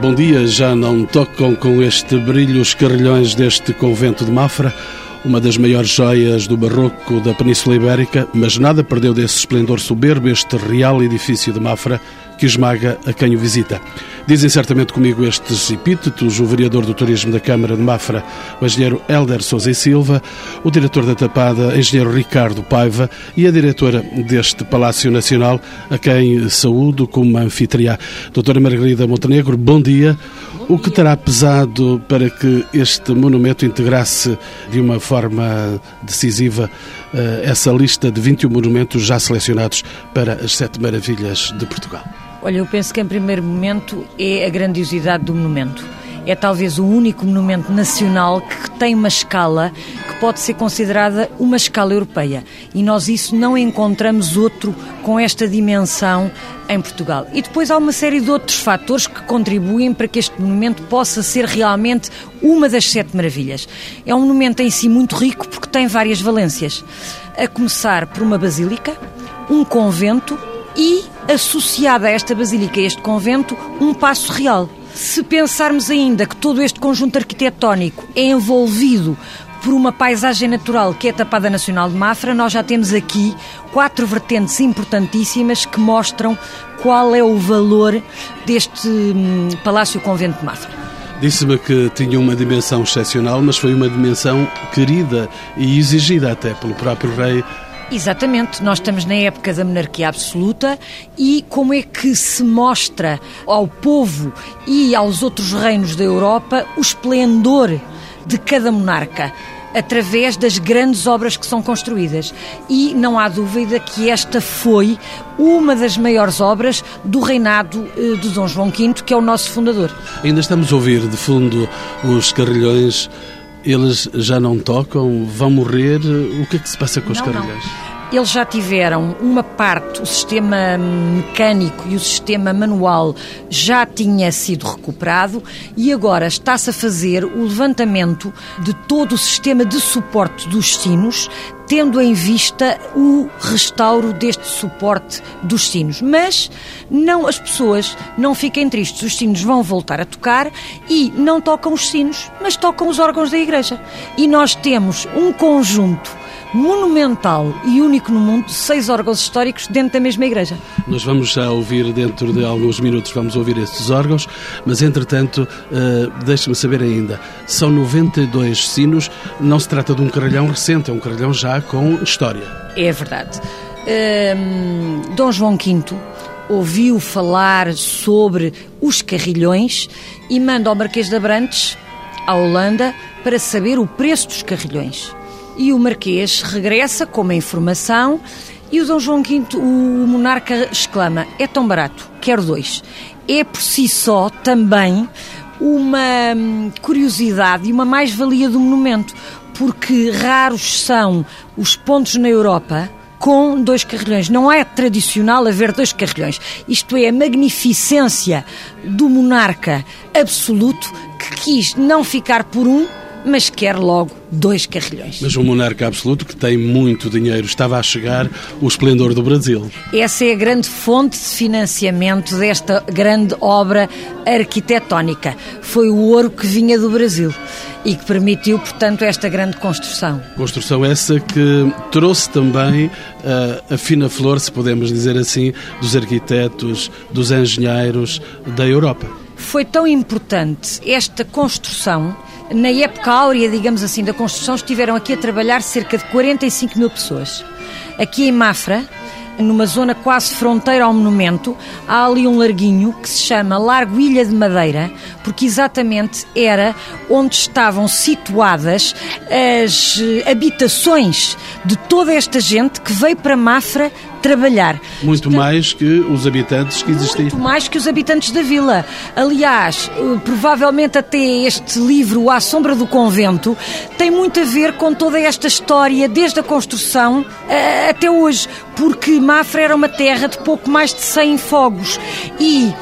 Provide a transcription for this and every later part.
Bom dia, já não tocam com este brilho os carrilhões deste convento de Mafra, uma das maiores joias do barroco da Península Ibérica, mas nada perdeu desse esplendor soberbo este real edifício de Mafra que esmaga a quem o visita. Dizem certamente comigo estes epítetos o vereador do Turismo da Câmara de Mafra, o engenheiro Helder Sousa e Silva, o diretor da Tapada, engenheiro Ricardo Paiva e a diretora deste Palácio Nacional, a quem saúdo como anfitriã. Doutora Margarida Montenegro, bom dia. O que terá pesado para que este monumento integrasse de uma forma decisiva eh, essa lista de 21 monumentos já selecionados para as Sete Maravilhas de Portugal? Olha, eu penso que em primeiro momento é a grandiosidade do monumento. É talvez o único monumento nacional que tem uma escala que pode ser considerada uma escala europeia. E nós isso não encontramos outro com esta dimensão em Portugal. E depois há uma série de outros fatores que contribuem para que este monumento possa ser realmente uma das sete maravilhas. É um monumento em si muito rico porque tem várias valências. A começar por uma basílica, um convento e, associada a esta basílica e este convento, um passo real. Se pensarmos ainda que todo este conjunto arquitetónico é envolvido por uma paisagem natural que é a Tapada Nacional de Mafra, nós já temos aqui quatro vertentes importantíssimas que mostram qual é o valor deste hum, Palácio Convento de Mafra. Disse-me que tinha uma dimensão excepcional, mas foi uma dimensão querida e exigida até pelo próprio rei Exatamente, nós estamos na época da monarquia absoluta e como é que se mostra ao povo e aos outros reinos da Europa o esplendor de cada monarca através das grandes obras que são construídas. E não há dúvida que esta foi uma das maiores obras do reinado eh, de Dom João V, que é o nosso fundador. Ainda estamos a ouvir de fundo os carrilhões eles já não tocam, vão morrer. O que é que se passa com os carrilhões? Eles já tiveram uma parte, o sistema mecânico e o sistema manual já tinha sido recuperado e agora está-se a fazer o levantamento de todo o sistema de suporte dos sinos, tendo em vista o restauro deste suporte dos sinos. Mas não as pessoas não fiquem tristes, os sinos vão voltar a tocar e não tocam os sinos, mas tocam os órgãos da igreja. E nós temos um conjunto monumental e único no mundo, seis órgãos históricos dentro da mesma igreja. Nós vamos já ouvir, dentro de alguns minutos, vamos ouvir estes órgãos, mas entretanto, uh, deixe-me saber ainda, são 92 sinos, não se trata de um carrilhão recente, é um carrilhão já com história. É verdade. Uh, Dom João V ouviu falar sobre os carrilhões e manda ao Marquês de Abrantes, à Holanda, para saber o preço dos carrilhões e o Marquês regressa com uma informação e o Dom João V, o monarca, exclama: é tão barato, quero dois. É por si só também uma hum, curiosidade e uma mais-valia do monumento, porque raros são os pontos na Europa com dois carrilhões. Não é tradicional haver dois carrilhões. Isto é a magnificência do monarca absoluto que quis não ficar por um, mas quer logo dois carrilhões. Mas um monarca absoluto que tem muito dinheiro. Estava a chegar o esplendor do Brasil. Essa é a grande fonte de financiamento desta grande obra arquitetónica. Foi o ouro que vinha do Brasil e que permitiu, portanto, esta grande construção. Construção essa que trouxe também uh, a fina flor, se podemos dizer assim, dos arquitetos, dos engenheiros da Europa. Foi tão importante esta construção na época áurea, digamos assim, da construção, estiveram aqui a trabalhar cerca de 45 mil pessoas. Aqui em Mafra, numa zona quase fronteira ao monumento, há ali um larguinho que se chama Largo Ilha de Madeira, porque exatamente era onde estavam situadas as habitações de toda esta gente que veio para Mafra trabalhar. Muito Portanto, mais que os habitantes que existiam. Muito mais que os habitantes da vila. Aliás, eh, provavelmente até este livro, A Sombra do Convento, tem muito a ver com toda esta história, desde a construção eh, até hoje, porque Mafra era uma terra de pouco mais de 100 fogos e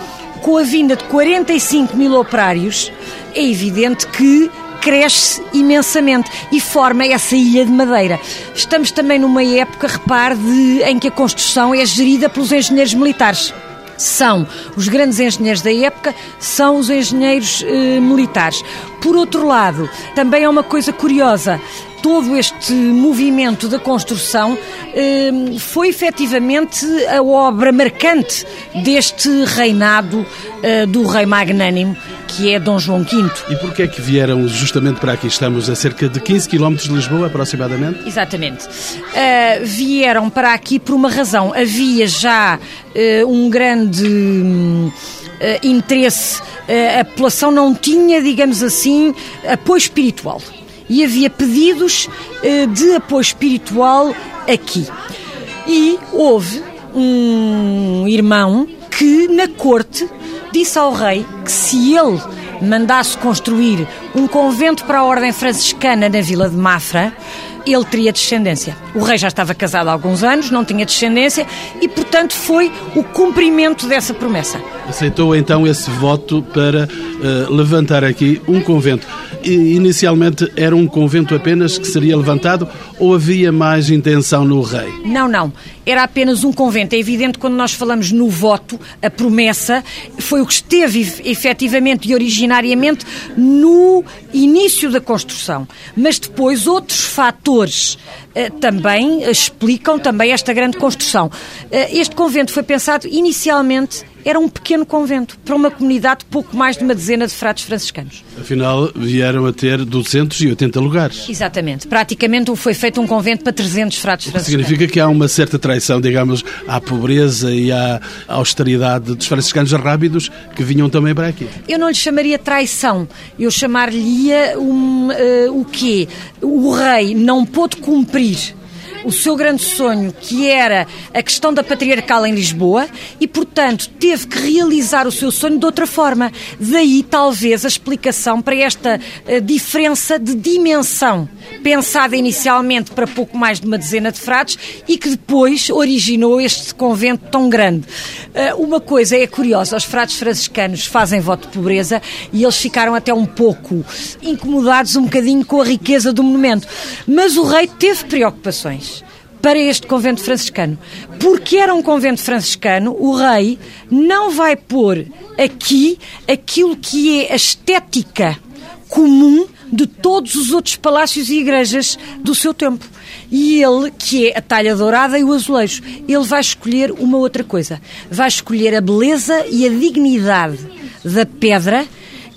com a vinda de 45 mil operários, é evidente que cresce imensamente e forma essa ilha de madeira. Estamos também numa época, repare, de, em que a construção é gerida pelos engenheiros militares. são os grandes engenheiros da época, são os engenheiros eh, militares. Por outro lado, também é uma coisa curiosa, todo este movimento da construção eh, foi efetivamente a obra marcante deste reinado eh, do rei magnânimo, que é Dom João V. E porquê é que vieram justamente para aqui? Estamos a cerca de 15 km de Lisboa, aproximadamente? Exatamente. Uh, vieram para aqui por uma razão. Havia já uh, um grande uh, interesse, a população não tinha, digamos assim, apoio espiritual. E havia pedidos de apoio espiritual aqui. E houve um irmão que, na corte, disse ao rei que se ele mandasse construir um convento para a ordem franciscana na vila de Mafra, ele teria descendência. O rei já estava casado há alguns anos, não tinha descendência e, portanto, foi o cumprimento dessa promessa. Aceitou então esse voto para uh, levantar aqui um convento. Inicialmente era um convento apenas que seria levantado ou havia mais intenção no rei? Não, não. Era apenas um convento. É evidente quando nós falamos no voto, a promessa foi o que esteve efetivamente e originariamente no início da construção. Mas depois outros fatores também explicam também esta grande construção. Eh, este convento foi pensado inicialmente era um pequeno convento para uma comunidade de pouco mais de uma dezena de fratos franciscanos. Afinal, vieram a ter 280 lugares. Exatamente. Praticamente foi feito um convento para 300 fratos franciscanos. Significa que há uma certa traição, digamos, à pobreza e à austeridade dos franciscanos rápidos que vinham também para aqui. Eu não lhe chamaria traição. Eu chamar-lhe-ia um, uh, o quê? O rei não pôde cumprir o seu grande sonho, que era a questão da patriarcal em Lisboa, e, portanto, teve que realizar o seu sonho de outra forma. Daí, talvez, a explicação para esta uh, diferença de dimensão, pensada inicialmente para pouco mais de uma dezena de fratos e que depois originou este convento tão grande. Uh, uma coisa é curiosa: os fratos franciscanos fazem voto de pobreza e eles ficaram até um pouco incomodados, um bocadinho com a riqueza do monumento. Mas o rei teve preocupações para este convento franciscano. Porque era um convento franciscano, o rei não vai pôr aqui aquilo que é a estética comum de todos os outros palácios e igrejas do seu tempo. E ele, que é a talha dourada e o azulejo, ele vai escolher uma outra coisa. Vai escolher a beleza e a dignidade da pedra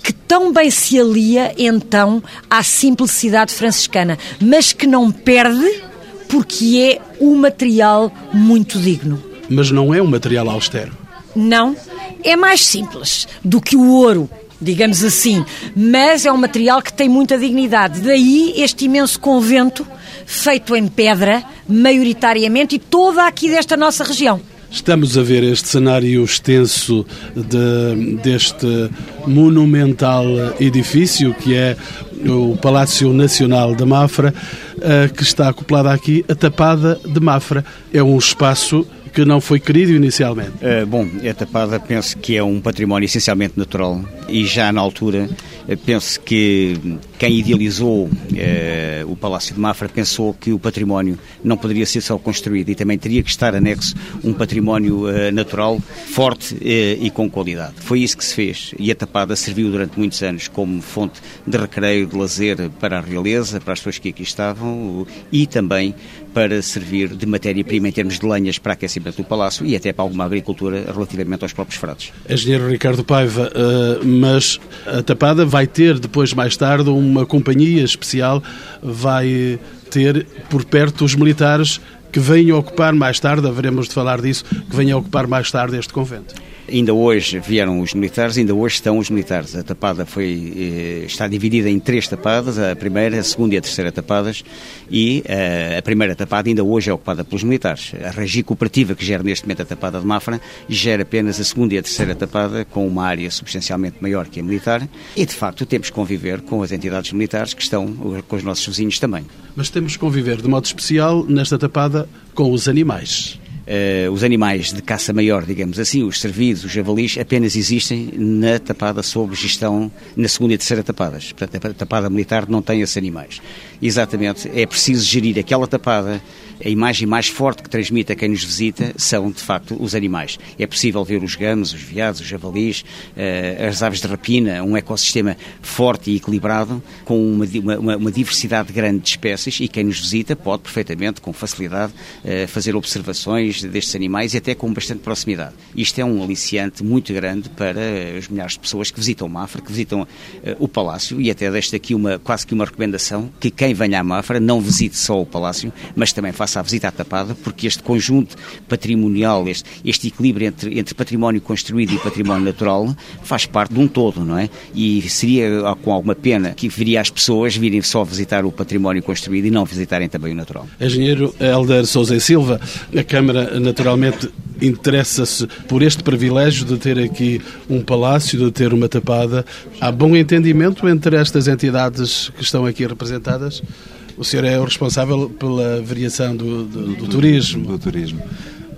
que tão bem se alia então à simplicidade franciscana, mas que não perde porque é um material muito digno. Mas não é um material austero? Não, é mais simples do que o ouro, digamos assim, mas é um material que tem muita dignidade. Daí este imenso convento feito em pedra, maioritariamente, e toda aqui desta nossa região. Estamos a ver este cenário extenso de, deste monumental edifício que é o Palácio Nacional da Mafra, que está acoplada aqui a Tapada de Mafra. É um espaço que não foi querido inicialmente? Uh, bom, a Tapada penso que é um património essencialmente natural e já na altura eh, penso que quem idealizou uh, o Palácio de Mafra pensou que o património não poderia ser só construído e também teria que estar anexo um património uh, natural forte e com qualidade. Foi isso que se fez e a Tapada serviu durante muitos anos como fonte de recreio, de lazer para a realeza, para as pessoas que aqui estavam e também para servir de matéria-prima em termos de lenhas para aquecimento do palácio e até para alguma agricultura relativamente aos próprios fratos. Engenheiro Ricardo Paiva, uh, mas a Tapada vai ter depois, mais tarde, uma companhia especial, vai ter por perto os militares que venham ocupar mais tarde, haveremos de falar disso, que venham ocupar mais tarde este convento. Ainda hoje vieram os militares, ainda hoje estão os militares. A tapada foi, eh, está dividida em três tapadas, a primeira, a segunda e a terceira tapadas, e eh, a primeira tapada ainda hoje é ocupada pelos militares. A regi cooperativa que gera neste momento a tapada de Mafra gera apenas a segunda e a terceira tapada, com uma área substancialmente maior que a militar, e de facto temos que conviver com as entidades militares que estão com os nossos vizinhos também. Mas temos que conviver de modo especial nesta tapada com os animais. Uh, os animais de caça maior, digamos assim, os cervidos, os javalis, apenas existem na tapada sob gestão, na segunda e terceira tapadas. Portanto, a tapada militar não tem esses animais. Exatamente, é preciso gerir aquela tapada a imagem mais forte que transmite a quem nos visita são, de facto, os animais. É possível ver os gamos, os veados, os javalis, uh, as aves de rapina, um ecossistema forte e equilibrado, com uma, uma, uma, diversidade grande de espécies e quem nos visita pode perfeitamente, com facilidade, uh, fazer observações destes animais e até com bastante proximidade. Isto é um aliciante muito grande para as milhares de pessoas que visitam Mafra, que visitam uh, o Palácio e até desta aqui uma, quase que uma recomendação que quem venha a Mafra não visite só o Palácio, mas também faça a visita à Tapada, porque este conjunto patrimonial, este, este equilíbrio entre, entre património construído e património natural faz parte de um todo, não é? E seria com alguma pena que viria as pessoas virem só visitar o património construído e não visitarem também o natural. Engenheiro Helder Sousa e Silva, a Câmara naturalmente interessa-se por este privilégio de ter aqui um palácio, de ter uma tapada. Há bom entendimento entre estas entidades que estão aqui representadas? O senhor é o responsável pela variação do, do, do, do turismo. Do turismo.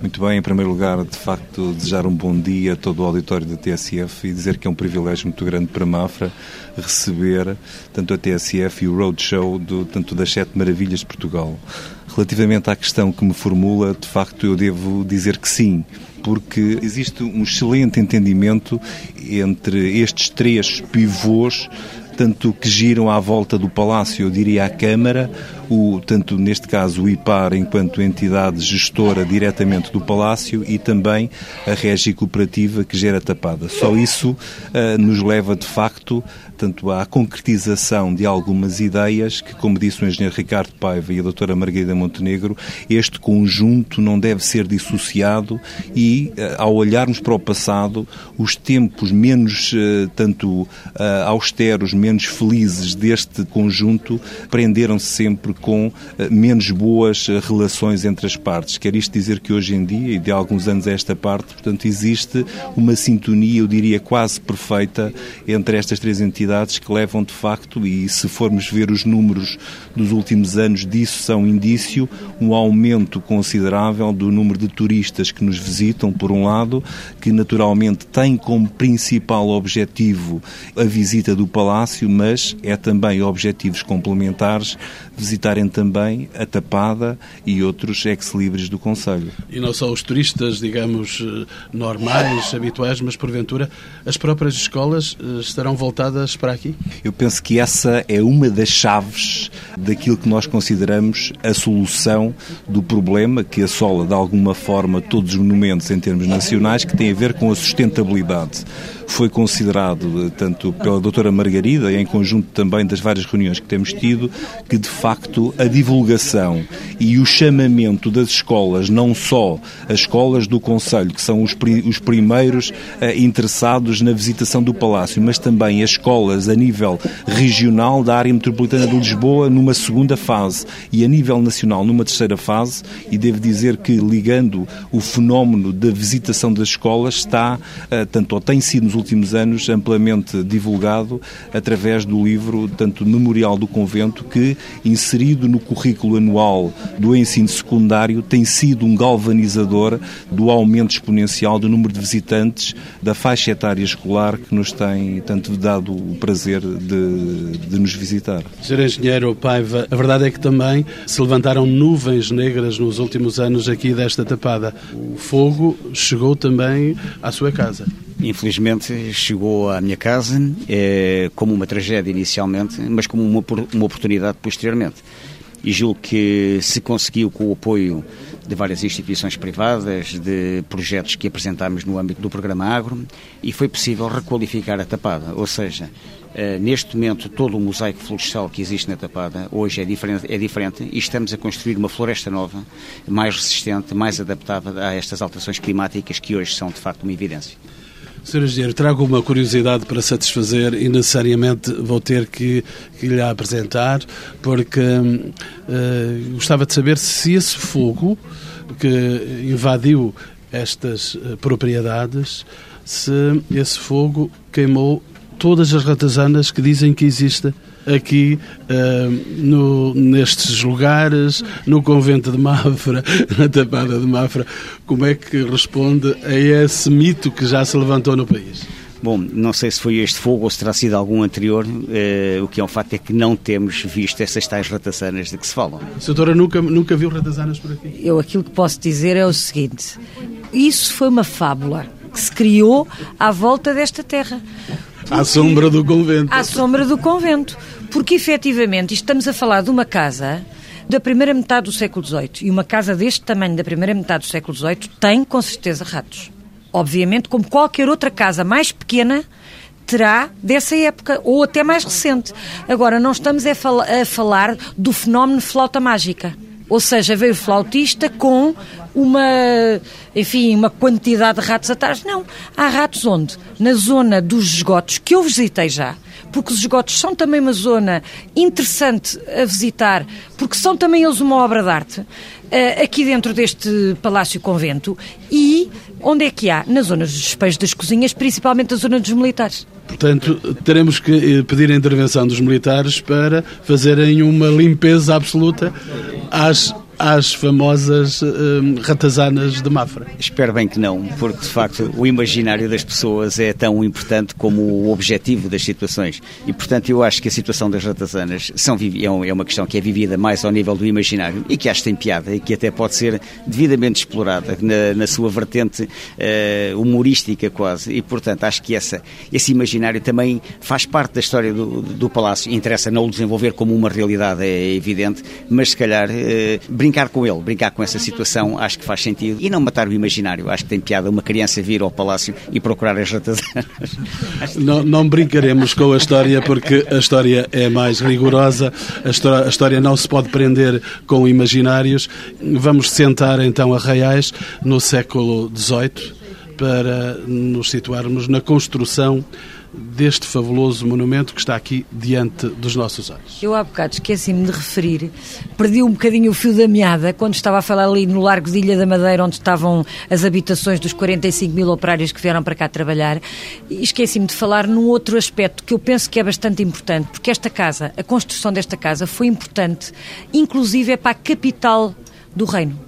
Muito bem, em primeiro lugar, de facto, desejar um bom dia a todo o auditório da TSF e dizer que é um privilégio muito grande para Mafra receber tanto a TSF e o Roadshow do, tanto das Sete Maravilhas de Portugal. Relativamente à questão que me formula, de facto, eu devo dizer que sim, porque existe um excelente entendimento entre estes três pivôs tanto que giram à volta do Palácio, eu diria a Câmara, o, tanto neste caso o IPAR enquanto entidade gestora diretamente do Palácio e também a Régia Cooperativa que gera tapada. Só isso uh, nos leva de facto tanto à concretização de algumas ideias que, como disse o engenheiro Ricardo Paiva e a doutora Margarida Montenegro, este conjunto não deve ser dissociado e, uh, ao olharmos para o passado, os tempos menos uh, tanto austeros, menos felizes deste conjunto prenderam-se sempre com eh, menos boas eh, relações entre as partes. Quer isto dizer que hoje em dia, e de alguns anos a esta parte, portanto, existe uma sintonia, eu diria quase perfeita, entre estas três entidades que levam de facto, e se formos ver os números dos últimos anos, disso são indício, um aumento considerável do número de turistas que nos visitam, por um lado, que naturalmente tem como principal objetivo a visita do Palácio, mas é também objetivos complementares visitarem também a Tapada e outros ex-libres do Conselho. E não só os turistas, digamos, eh, normais, habituais, mas porventura as próprias escolas eh, estarão voltadas para aqui? Eu penso que essa é uma das chaves daquilo que nós consideramos a solução do problema que assola de alguma forma todos os monumentos em termos nacionais, que tem a ver com a sustentabilidade foi considerado, tanto pela doutora Margarida, em conjunto também das várias reuniões que temos tido, que de facto a divulgação e o chamamento das escolas, não só as escolas do Conselho, que são os, os primeiros eh, interessados na visitação do Palácio, mas também as escolas a nível regional da área metropolitana de Lisboa numa segunda fase e a nível nacional numa terceira fase, e devo dizer que ligando o fenómeno da visitação das escolas está, eh, tanto ou tem sido nos últimos anos amplamente divulgado através do livro, tanto Memorial do Convento, que, inserido no currículo anual do ensino secundário, tem sido um galvanizador do aumento exponencial do número de visitantes da faixa etária escolar que nos tem tanto dado o prazer de, de nos visitar. Sr. Engenheiro Paiva, a verdade é que também se levantaram nuvens negras nos últimos anos aqui desta tapada. O fogo chegou também à sua casa. Infelizmente chegou à minha casa é, como uma tragédia inicialmente, mas como uma, uma oportunidade posteriormente. E julgo que se conseguiu com o apoio de várias instituições privadas, de projetos que apresentámos no âmbito do programa Agro, e foi possível requalificar a tapada, ou seja, Uh, neste momento, todo o mosaico florestal que existe na Tapada hoje é diferente, é diferente e estamos a construir uma floresta nova, mais resistente, mais adaptável a estas alterações climáticas que hoje são, de facto, uma evidência. Sr. Engenheiro, trago uma curiosidade para satisfazer e necessariamente vou ter que, que lhe apresentar, porque uh, gostava de saber se esse fogo que invadiu estas uh, propriedades, se esse fogo queimou todas as ratazanas que dizem que existem aqui uh, no, nestes lugares, no convento de Mafra, na Tapada de Mafra. Como é que responde a esse mito que já se levantou no país? Bom, não sei se foi este fogo ou se terá sido algum anterior, eh, o que é um facto é que não temos visto essas tais ratazanas de que se falam. A doutora nunca, nunca viu ratazanas por aqui? Eu aquilo que posso dizer é o seguinte, isso foi uma fábula que se criou à volta desta terra. À sombra do convento. À sombra do convento. Porque, efetivamente, estamos a falar de uma casa da primeira metade do século XVIII e uma casa deste tamanho da primeira metade do século XVIII tem, com certeza, ratos obviamente, como qualquer outra casa mais pequena, terá dessa época, ou até mais recente. Agora, não estamos a, fal a falar do fenómeno flauta mágica. Ou seja, veio o flautista com uma, enfim, uma quantidade de ratos atrás. Não. Há ratos onde? Na zona dos esgotos, que eu visitei já, porque os esgotos são também uma zona interessante a visitar, porque são também eles uma obra de arte, aqui dentro deste Palácio Convento, e onde é que há? Na zona dos espelhos das cozinhas, principalmente na zona dos militares. Portanto, teremos que eh, pedir a intervenção dos militares para fazerem uma limpeza absoluta às às famosas hum, ratazanas de Mafra? Espero bem que não, porque de facto o imaginário das pessoas é tão importante como o objetivo das situações. E portanto eu acho que a situação das ratazanas são, é, é uma questão que é vivida mais ao nível do imaginário e que acho que tem piada e que até pode ser devidamente explorada na, na sua vertente uh, humorística quase. E portanto acho que essa, esse imaginário também faz parte da história do, do Palácio. Interessa não o desenvolver como uma realidade, é evidente, mas se calhar uh, brincar com ele, brincar com essa situação, acho que faz sentido. E não matar o imaginário. Acho que tem piada uma criança vir ao palácio e procurar as ratazanas. Não, não brincaremos com a história porque a história é mais rigorosa, a história, a história não se pode prender com imaginários. Vamos sentar então a Reais no século XVIII para nos situarmos na construção deste fabuloso monumento que está aqui diante dos nossos olhos. Eu há bocado esqueci-me de referir, perdi um bocadinho o fio da meada quando estava a falar ali no Largo de Ilha da Madeira, onde estavam as habitações dos 45 mil operários que vieram para cá trabalhar, e esqueci-me de falar num outro aspecto que eu penso que é bastante importante, porque esta casa, a construção desta casa foi importante, inclusive é para a capital do reino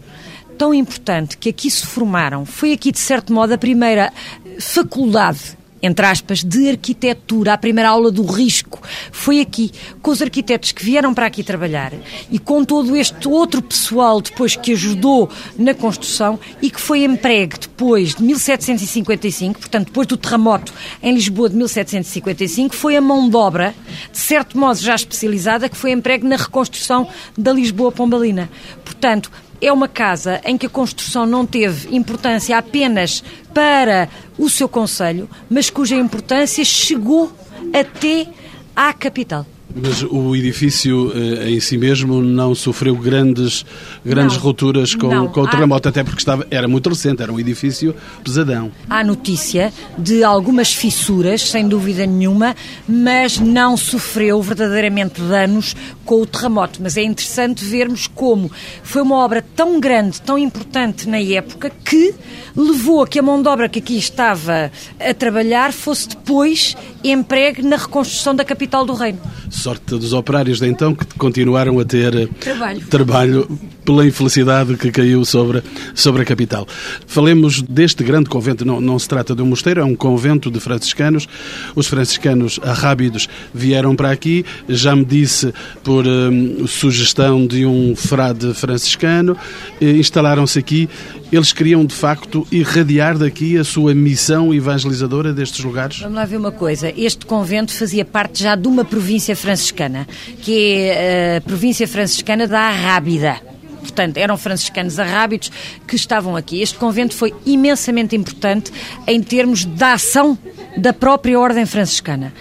tão importante que aqui se formaram. Foi aqui, de certo modo, a primeira faculdade entre aspas, de arquitetura, a primeira aula do risco, foi aqui, com os arquitetos que vieram para aqui trabalhar e com todo este outro pessoal depois que ajudou na construção e que foi empregue depois de 1755, portanto, depois do terremoto em Lisboa de 1755, foi a mão de obra, de certo modo já especializada, que foi empregue na reconstrução da Lisboa Pombalina. Portanto, é uma casa em que a construção não teve importância apenas para o seu conselho, mas cuja importância chegou até à capital. Mas o edifício eh, em si mesmo não sofreu grandes, grandes não, rupturas com, com o terremoto, Há... até porque estava, era muito recente, era um edifício pesadão. Há notícia de algumas fissuras, sem dúvida nenhuma, mas não sofreu verdadeiramente danos com o terremoto. Mas é interessante vermos como foi uma obra tão grande, tão importante na época, que levou a que a mão de obra que aqui estava a trabalhar fosse depois empregue na reconstrução da capital do reino. Sorte dos operários de então que continuaram a ter eh, trabalho, trabalho pela infelicidade que caiu sobre, sobre a capital. Falemos deste grande convento, não, não se trata de um mosteiro, é um convento de franciscanos. Os franciscanos arrábidos vieram para aqui, já me disse por um, sugestão de um frade franciscano, eh, instalaram-se aqui. Eles queriam de facto irradiar daqui a sua missão evangelizadora destes lugares? Vamos lá ver uma coisa. Este convento fazia parte já de uma província franciscana, que é eh, a província franciscana da Arrábida portanto, eram franciscanos arrábidos que estavam aqui. Este convento foi imensamente importante em termos da ação da própria ordem franciscana.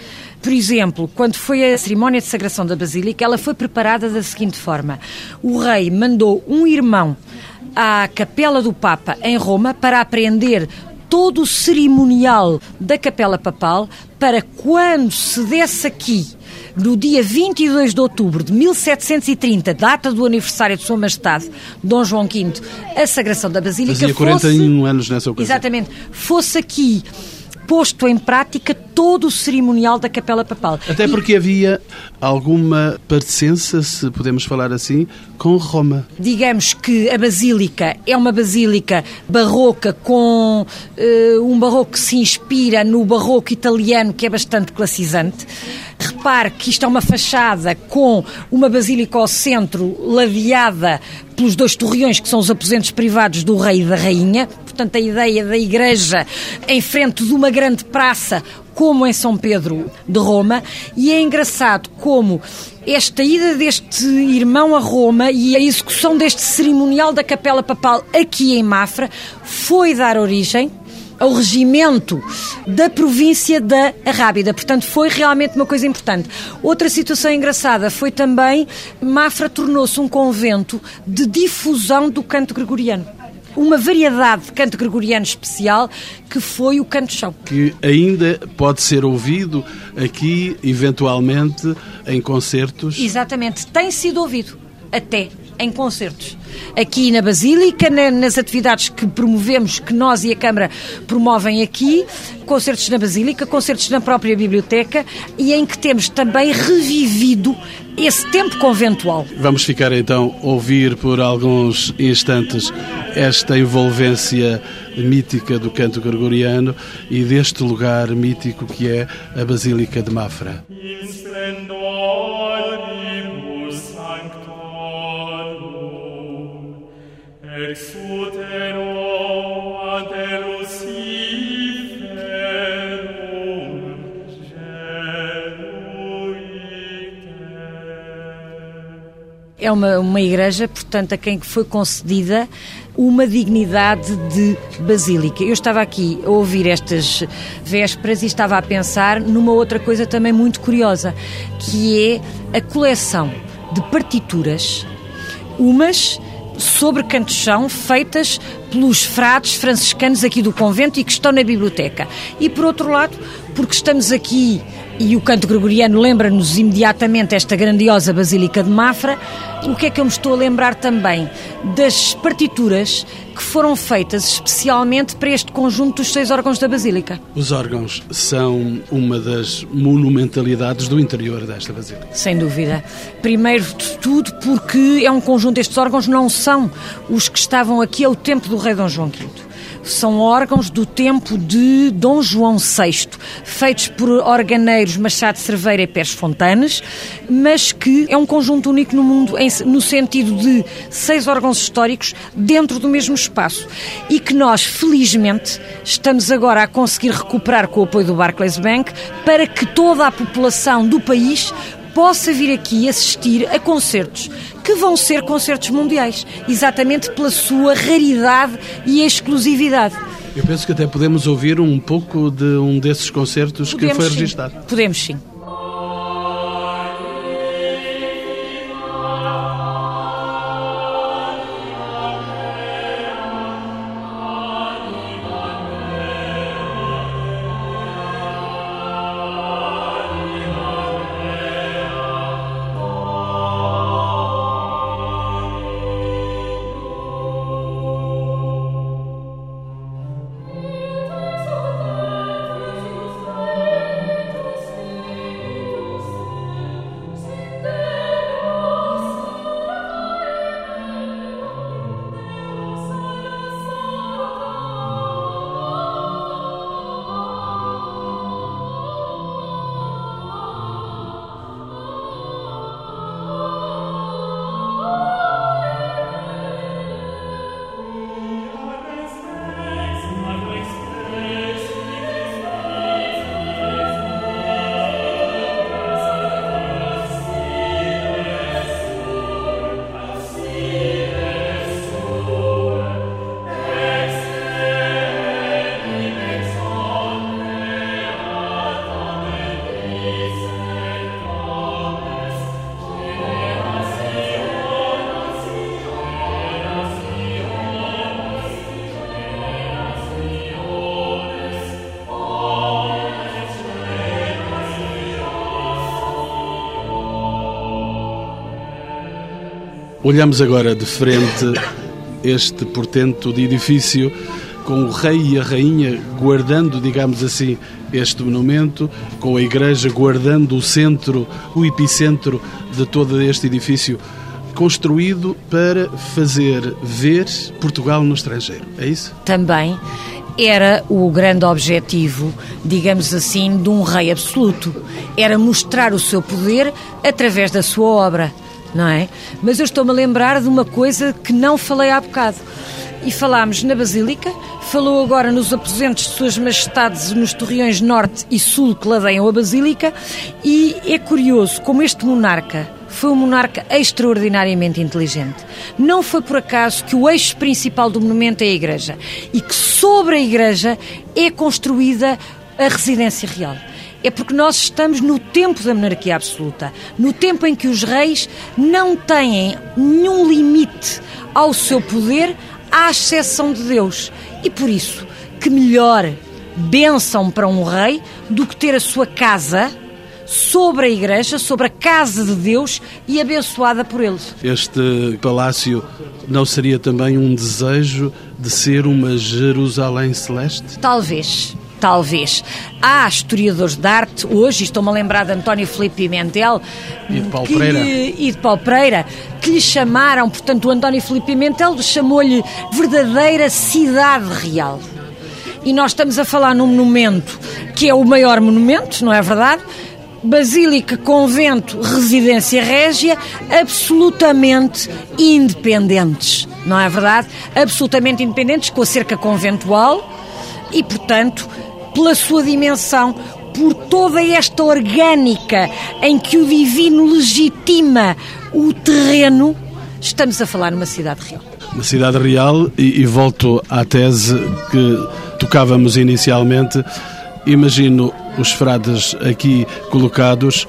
Por exemplo, quando foi a cerimónia de sagração da Basílica, ela foi preparada da seguinte forma: o rei mandou um irmão à Capela do Papa em Roma para aprender todo o cerimonial da Capela Papal para quando se desse aqui no dia 22 de outubro de 1730, data do aniversário de Sua Majestade, Dom João V, a sagração da Basílica. Fazia 41 fosse, anos nessa ocasião. Exatamente. Fosse aqui posto em prática todo o cerimonial da Capela Papal. Até porque e... havia alguma parecença, se podemos falar assim, com Roma. Digamos que a Basílica é uma basílica barroca com uh, um barroco que se inspira no barroco italiano, que é bastante classizante. Repare que isto é uma fachada com uma basílica ao centro, ladeada pelos dois torreões que são os aposentos privados do rei e da rainha. Portanto, a ideia da igreja em frente de uma grande praça, como em São Pedro de Roma. E é engraçado como esta ida deste irmão a Roma e a execução deste cerimonial da Capela Papal aqui em Mafra foi dar origem ao regimento da província da Rábida. Portanto, foi realmente uma coisa importante. Outra situação engraçada foi também Mafra tornou-se um convento de difusão do canto gregoriano uma variedade de canto gregoriano especial que foi o canto-chão. Que ainda pode ser ouvido aqui, eventualmente, em concertos. Exatamente, tem sido ouvido até em concertos. Aqui na Basílica, nas atividades que promovemos, que nós e a Câmara promovem aqui, concertos na Basílica, concertos na própria biblioteca e em que temos também revivido esse tempo conventual. Vamos ficar então a ouvir por alguns instantes esta envolvência mítica do canto gregoriano e deste lugar mítico que é a Basílica de Mafra. É uma, uma igreja, portanto, a quem foi concedida uma dignidade de basílica. Eu estava aqui a ouvir estas vésperas e estava a pensar numa outra coisa também muito curiosa, que é a coleção de partituras, umas sobre canto-chão feitas pelos frades franciscanos aqui do convento e que estão na biblioteca. E por outro lado, porque estamos aqui e o canto gregoriano lembra-nos imediatamente esta grandiosa Basílica de Mafra. O que é que eu me estou a lembrar também? Das partituras que foram feitas especialmente para este conjunto dos seis órgãos da Basílica. Os órgãos são uma das monumentalidades do interior desta Basílica. Sem dúvida. Primeiro de tudo porque é um conjunto, estes órgãos não são os que estavam aqui ao tempo do rei Dom João V são órgãos do tempo de Dom João VI, feitos por organeiros Machado Cerveira e Pérez Fontanes, mas que é um conjunto único no mundo, no sentido de seis órgãos históricos dentro do mesmo espaço. E que nós, felizmente, estamos agora a conseguir recuperar com o apoio do Barclays Bank para que toda a população do país possa vir aqui assistir a concertos que vão ser concertos mundiais, exatamente pela sua raridade e exclusividade. Eu penso que até podemos ouvir um pouco de um desses concertos podemos, que foi registado. Podemos sim. Olhamos agora de frente este portento de edifício com o rei e a rainha guardando, digamos assim, este monumento, com a igreja guardando o centro, o epicentro de todo este edifício construído para fazer ver Portugal no estrangeiro. É isso? Também era o grande objetivo, digamos assim, de um rei absoluto. Era mostrar o seu poder através da sua obra, não é? Mas eu estou-me a lembrar de uma coisa que não falei há bocado. E falámos na Basílica, falou agora nos aposentos de Suas Majestades nos torreões Norte e Sul que ladeiam a Basílica, e é curioso como este monarca foi um monarca extraordinariamente inteligente. Não foi por acaso que o eixo principal do monumento é a igreja e que sobre a igreja é construída a residência real. É porque nós estamos no tempo da monarquia absoluta, no tempo em que os reis não têm nenhum limite ao seu poder, à exceção de Deus. E por isso, que melhor bênção para um rei do que ter a sua casa sobre a Igreja, sobre a casa de Deus e abençoada por eles. Este palácio não seria também um desejo de ser uma Jerusalém celeste? Talvez. Talvez. Há historiadores de arte, hoje, estou-me a lembrar de António Filipe Pimentel e de Paulo Pereira, e de Paulo Pereira que lhe chamaram, portanto, o António Filipe Pimentel chamou-lhe verdadeira cidade real. E nós estamos a falar num monumento que é o maior monumento, não é verdade? Basílica, convento, residência régia, absolutamente independentes, não é verdade? Absolutamente independentes, com a cerca conventual e, portanto, pela sua dimensão, por toda esta orgânica em que o divino legitima o terreno, estamos a falar numa cidade real. Uma cidade real, e, e volto à tese que tocávamos inicialmente imagino os frades aqui colocados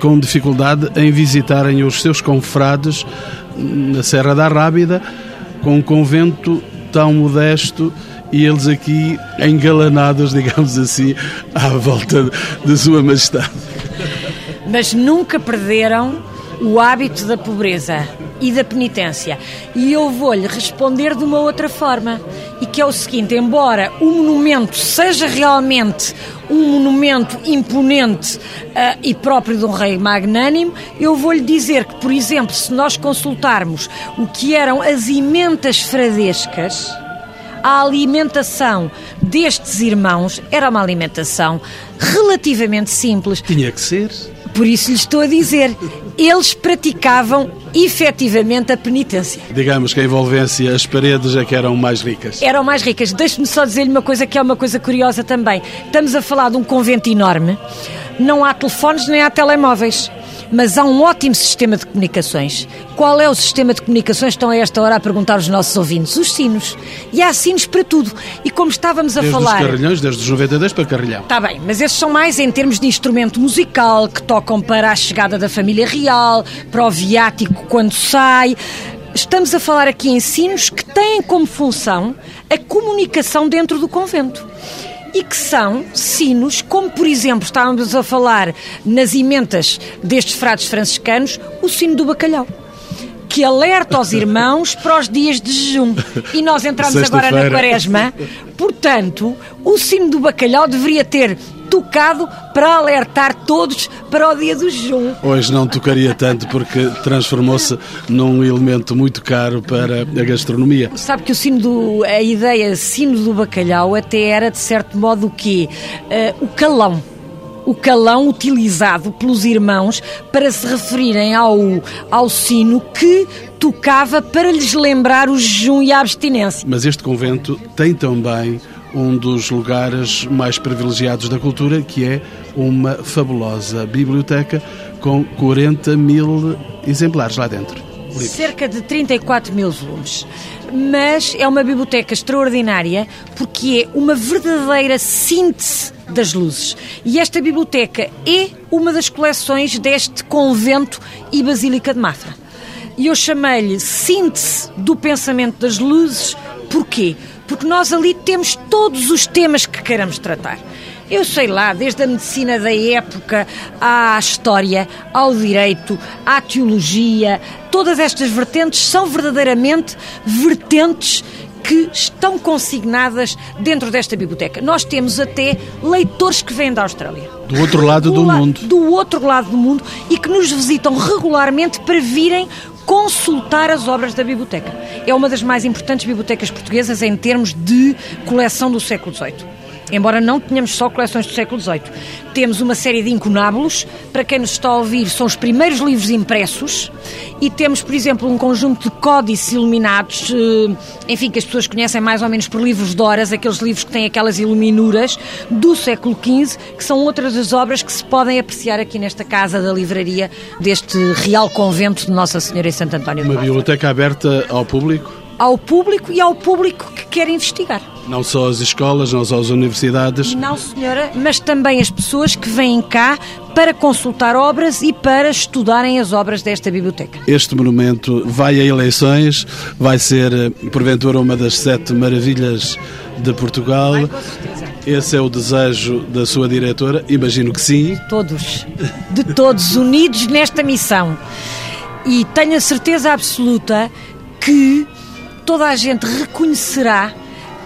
com dificuldade em visitarem os seus confrades na Serra da Rábida, com um convento tão modesto e eles aqui engalanados, digamos assim, à volta de Sua Majestade. Mas nunca perderam o hábito da pobreza e da penitência. E eu vou-lhe responder de uma outra forma, e que é o seguinte: embora o monumento seja realmente um monumento imponente uh, e próprio de um rei magnânimo, eu vou-lhe dizer que, por exemplo, se nós consultarmos o que eram as imentas fradescas, a alimentação destes irmãos era uma alimentação relativamente simples. Tinha que ser. Por isso lhe estou a dizer, eles praticavam efetivamente a penitência. Digamos que a envolvência, as paredes é que eram mais ricas. Eram mais ricas. Deixe-me só dizer-lhe uma coisa que é uma coisa curiosa também. Estamos a falar de um convento enorme. Não há telefones nem há telemóveis mas há um ótimo sistema de comunicações. Qual é o sistema de comunicações? Estão a esta hora a perguntar os nossos ouvintes. Os sinos. E há sinos para tudo. E como estávamos a desde falar. Desde os carrilhões, desde os 92 para carrilhão. Está bem, mas esses são mais em termos de instrumento musical, que tocam para a chegada da família real, para o viático quando sai. Estamos a falar aqui em sinos que têm como função a comunicação dentro do convento e que são sinos, como por exemplo estávamos a falar nas emendas destes frades franciscanos, o sino do bacalhau que alerta aos irmãos para os dias de jejum. E nós entramos agora na quaresma, portanto, o sino do bacalhau deveria ter tocado para alertar todos para o dia do jejum. Hoje não tocaria tanto porque transformou-se num elemento muito caro para a gastronomia. Sabe que o sino do, a ideia sino do bacalhau até era de certo modo o quê? Uh, o calão o calão utilizado pelos irmãos para se referirem ao, ao sino que tocava para lhes lembrar o jejum e a abstinência. Mas este convento tem também um dos lugares mais privilegiados da cultura, que é uma fabulosa biblioteca com 40 mil exemplares lá dentro. Livros. Cerca de 34 mil volumes. Mas é uma biblioteca extraordinária porque é uma verdadeira síntese das luzes. E esta biblioteca é uma das coleções deste convento e Basílica de Mafra. E eu chamei-lhe síntese do pensamento das luzes. Porquê? Porque nós ali temos todos os temas que queiramos tratar. Eu sei lá, desde a medicina da época à história, ao direito, à teologia, todas estas vertentes são verdadeiramente vertentes que estão consignadas dentro desta biblioteca. Nós temos até leitores que vêm da Austrália. Do outro lado do, do mundo. Do outro lado do mundo e que nos visitam regularmente para virem consultar as obras da biblioteca. É uma das mais importantes bibliotecas portuguesas em termos de coleção do século XVIII embora não tenhamos só coleções do século XVIII. Temos uma série de incunábulos, para quem nos está a ouvir, são os primeiros livros impressos, e temos, por exemplo, um conjunto de códices iluminados, eh, enfim, que as pessoas conhecem mais ou menos por livros de horas, aqueles livros que têm aquelas iluminuras do século XV, que são outras das obras que se podem apreciar aqui nesta casa da livraria deste Real Convento de Nossa Senhora em Santo António Uma biblioteca aberta ao público? ao público e ao público que quer investigar. Não só as escolas, não só as universidades? Não, senhora, mas também as pessoas que vêm cá para consultar obras e para estudarem as obras desta biblioteca. Este monumento vai a eleições, vai ser, eh, porventura, uma das sete maravilhas de Portugal. Vai, com certeza. Esse é o desejo da sua diretora? Imagino que sim. De todos, de todos, unidos nesta missão. E tenho a certeza absoluta que toda a gente reconhecerá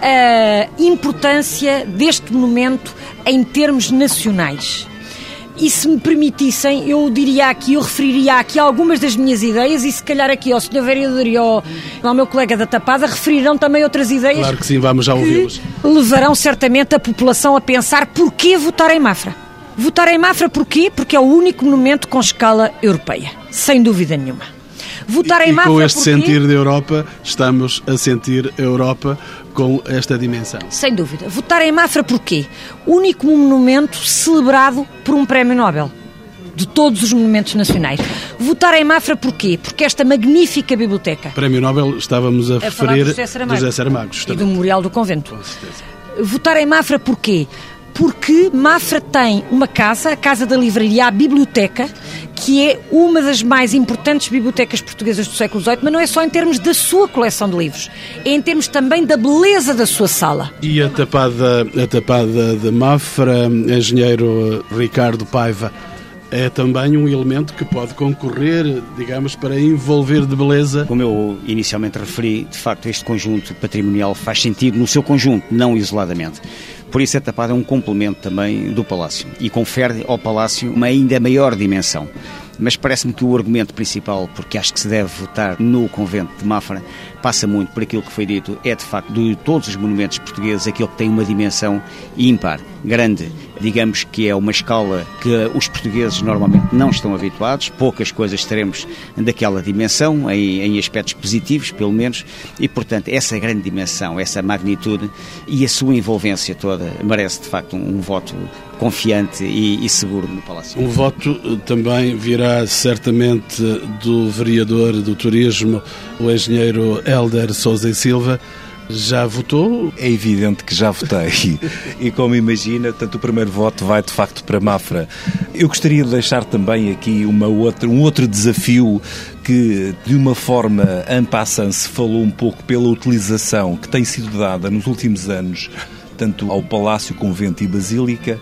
a importância deste monumento em termos nacionais. E se me permitissem, eu diria aqui, eu referiria aqui algumas das minhas ideias e se calhar aqui ao Sr. Vereador e ao, ao meu colega da Tapada referirão também outras ideias. Claro que sim, vamos já ouvi-los. Levarão certamente a população a pensar porquê votar em Mafra. Votar em Mafra porquê? Porque é o único monumento com escala europeia, sem dúvida nenhuma votar em Mafra. E com este sentir de Europa, estamos a sentir a Europa com esta dimensão. Sem dúvida. Votar em Mafra porquê? Único monumento celebrado por um prémio Nobel de todos os monumentos nacionais. Votar em Mafra porquê? Porque esta magnífica biblioteca. Prémio Nobel estávamos a, a referir do José Saramago, do José Saramago e do Memorial do Convento. Com certeza. Votar em Mafra porquê? Porque Mafra tem uma casa, a Casa da Livraria, a Biblioteca, que é uma das mais importantes bibliotecas portuguesas do século XVIII, mas não é só em termos da sua coleção de livros, é em termos também da beleza da sua sala. E a tapada, a tapada de Mafra, engenheiro Ricardo Paiva, é também um elemento que pode concorrer, digamos, para envolver de beleza. Como eu inicialmente referi, de facto, este conjunto patrimonial faz sentido no seu conjunto, não isoladamente. Por isso, a tapada é um complemento também do Palácio e confere ao Palácio uma ainda maior dimensão. Mas parece-me que o argumento principal, porque acho que se deve votar no convento de Mafra, passa muito por aquilo que foi dito, é de facto de todos os monumentos portugueses aquele que tem uma dimensão ímpar, grande. Digamos que é uma escala que os portugueses normalmente não estão habituados, poucas coisas teremos daquela dimensão, em, em aspectos positivos, pelo menos, e portanto essa grande dimensão, essa magnitude e a sua envolvência toda merece de facto um, um voto confiante e, e, seguro no Palácio. Um voto eh, também virá certamente do vereador do turismo, o engenheiro Helder Souza e Silva. Já votou? É evidente que já votei. e como imagina, tanto o primeiro voto vai de facto para Mafra. Eu gostaria de deixar também aqui uma outra, um outro desafio que, de uma forma en se falou um pouco pela utilização que tem sido dada nos últimos anos tanto ao Palácio, Convento e Basílica,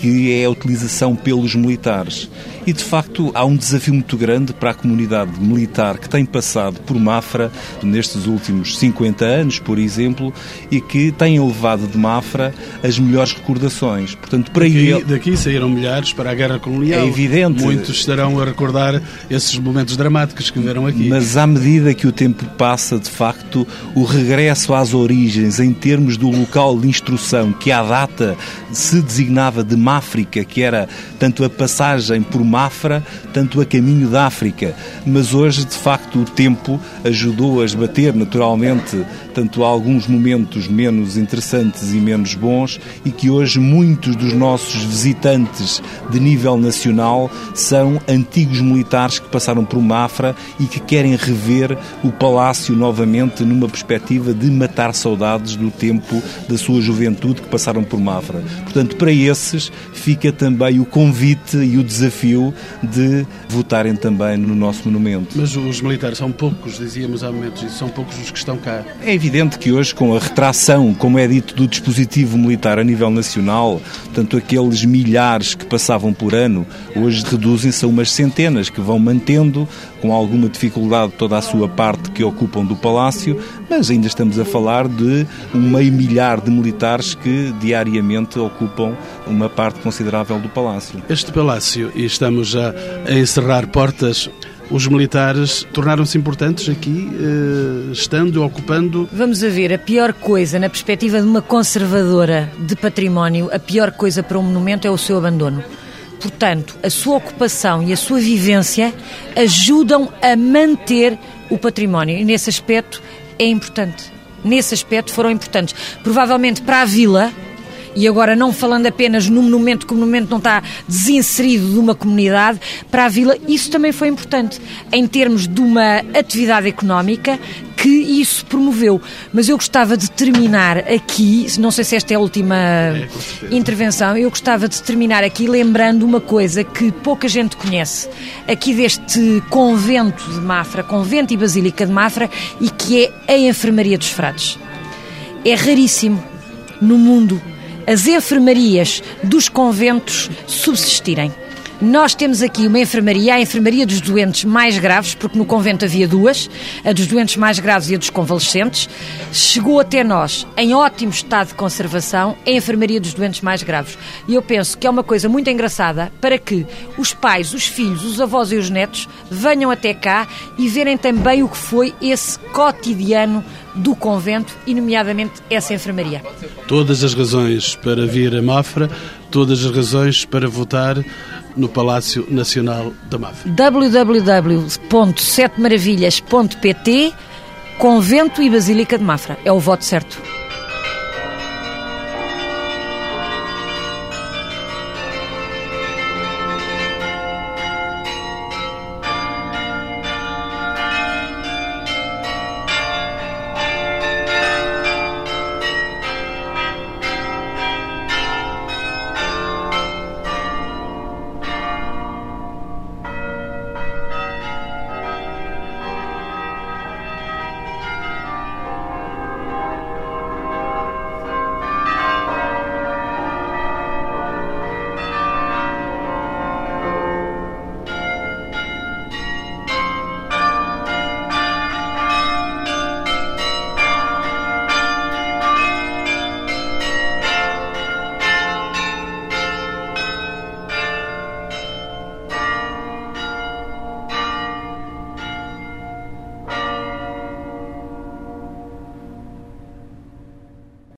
que é a utilização pelos militares. E de facto há um desafio muito grande para a comunidade militar que tem passado por Mafra nestes últimos 50 anos, por exemplo, e que tem levado de Mafra as melhores recordações. Portanto, para daqui, ele... daqui saíram milhares para a Guerra Colonial. É evidente. Muitos estarão a recordar esses momentos dramáticos que viveram aqui. Mas à medida que o tempo passa, de facto, o regresso às origens em termos do local de instrução que à data se designava de Máfrica, que era tanto a passagem por Mafra, tanto a caminho da África. Mas hoje, de facto, o tempo ajudou a esbater naturalmente tanto alguns momentos menos interessantes e menos bons e que hoje muitos dos nossos visitantes de nível nacional são antigos militares que passaram por Mafra e que querem rever o palácio novamente numa perspectiva de matar saudades do tempo da sua juventude que passaram por Mafra. Portanto, para esses fica também o convite e o desafio de votarem também no nosso monumento. Mas os militares são poucos, dizíamos há momentos, são poucos os que estão cá. É evidente que hoje, com a retração, como é dito, do dispositivo militar a nível nacional, portanto, aqueles milhares que passavam por ano, hoje reduzem-se a umas centenas que vão mantendo com alguma dificuldade toda a sua parte que ocupam do palácio, mas ainda estamos a falar de um meio milhar de militares que diariamente ocupam uma parte considerável do palácio. Este palácio, e estamos já a encerrar portas, os militares tornaram-se importantes aqui, eh, estando, ocupando. Vamos a ver, a pior coisa, na perspectiva de uma conservadora de património, a pior coisa para um monumento é o seu abandono. Portanto, a sua ocupação e a sua vivência ajudam a manter o património e nesse aspecto é importante. Nesse aspecto foram importantes. Provavelmente para a vila, e agora não falando apenas no monumento, que o monumento não está desinserido de uma comunidade, para a vila isso também foi importante, em termos de uma atividade económica que isso promoveu. Mas eu gostava de terminar aqui, não sei se esta é a última é, intervenção, eu gostava de terminar aqui lembrando uma coisa que pouca gente conhece, aqui deste convento de Mafra, convento e basílica de Mafra, e que é a enfermaria dos frades. É raríssimo no mundo as enfermarias dos conventos subsistirem. Nós temos aqui uma enfermaria, a enfermaria dos doentes mais graves, porque no convento havia duas, a dos doentes mais graves e a dos convalescentes. Chegou até nós, em ótimo estado de conservação, a enfermaria dos doentes mais graves. E eu penso que é uma coisa muito engraçada para que os pais, os filhos, os avós e os netos venham até cá e verem também o que foi esse cotidiano do convento e, nomeadamente, essa enfermaria. Todas as razões para vir a Mafra, todas as razões para votar no Palácio Nacional da Mafra. www.setemaravilhas.pt Convento e Basílica de Mafra. É o voto certo.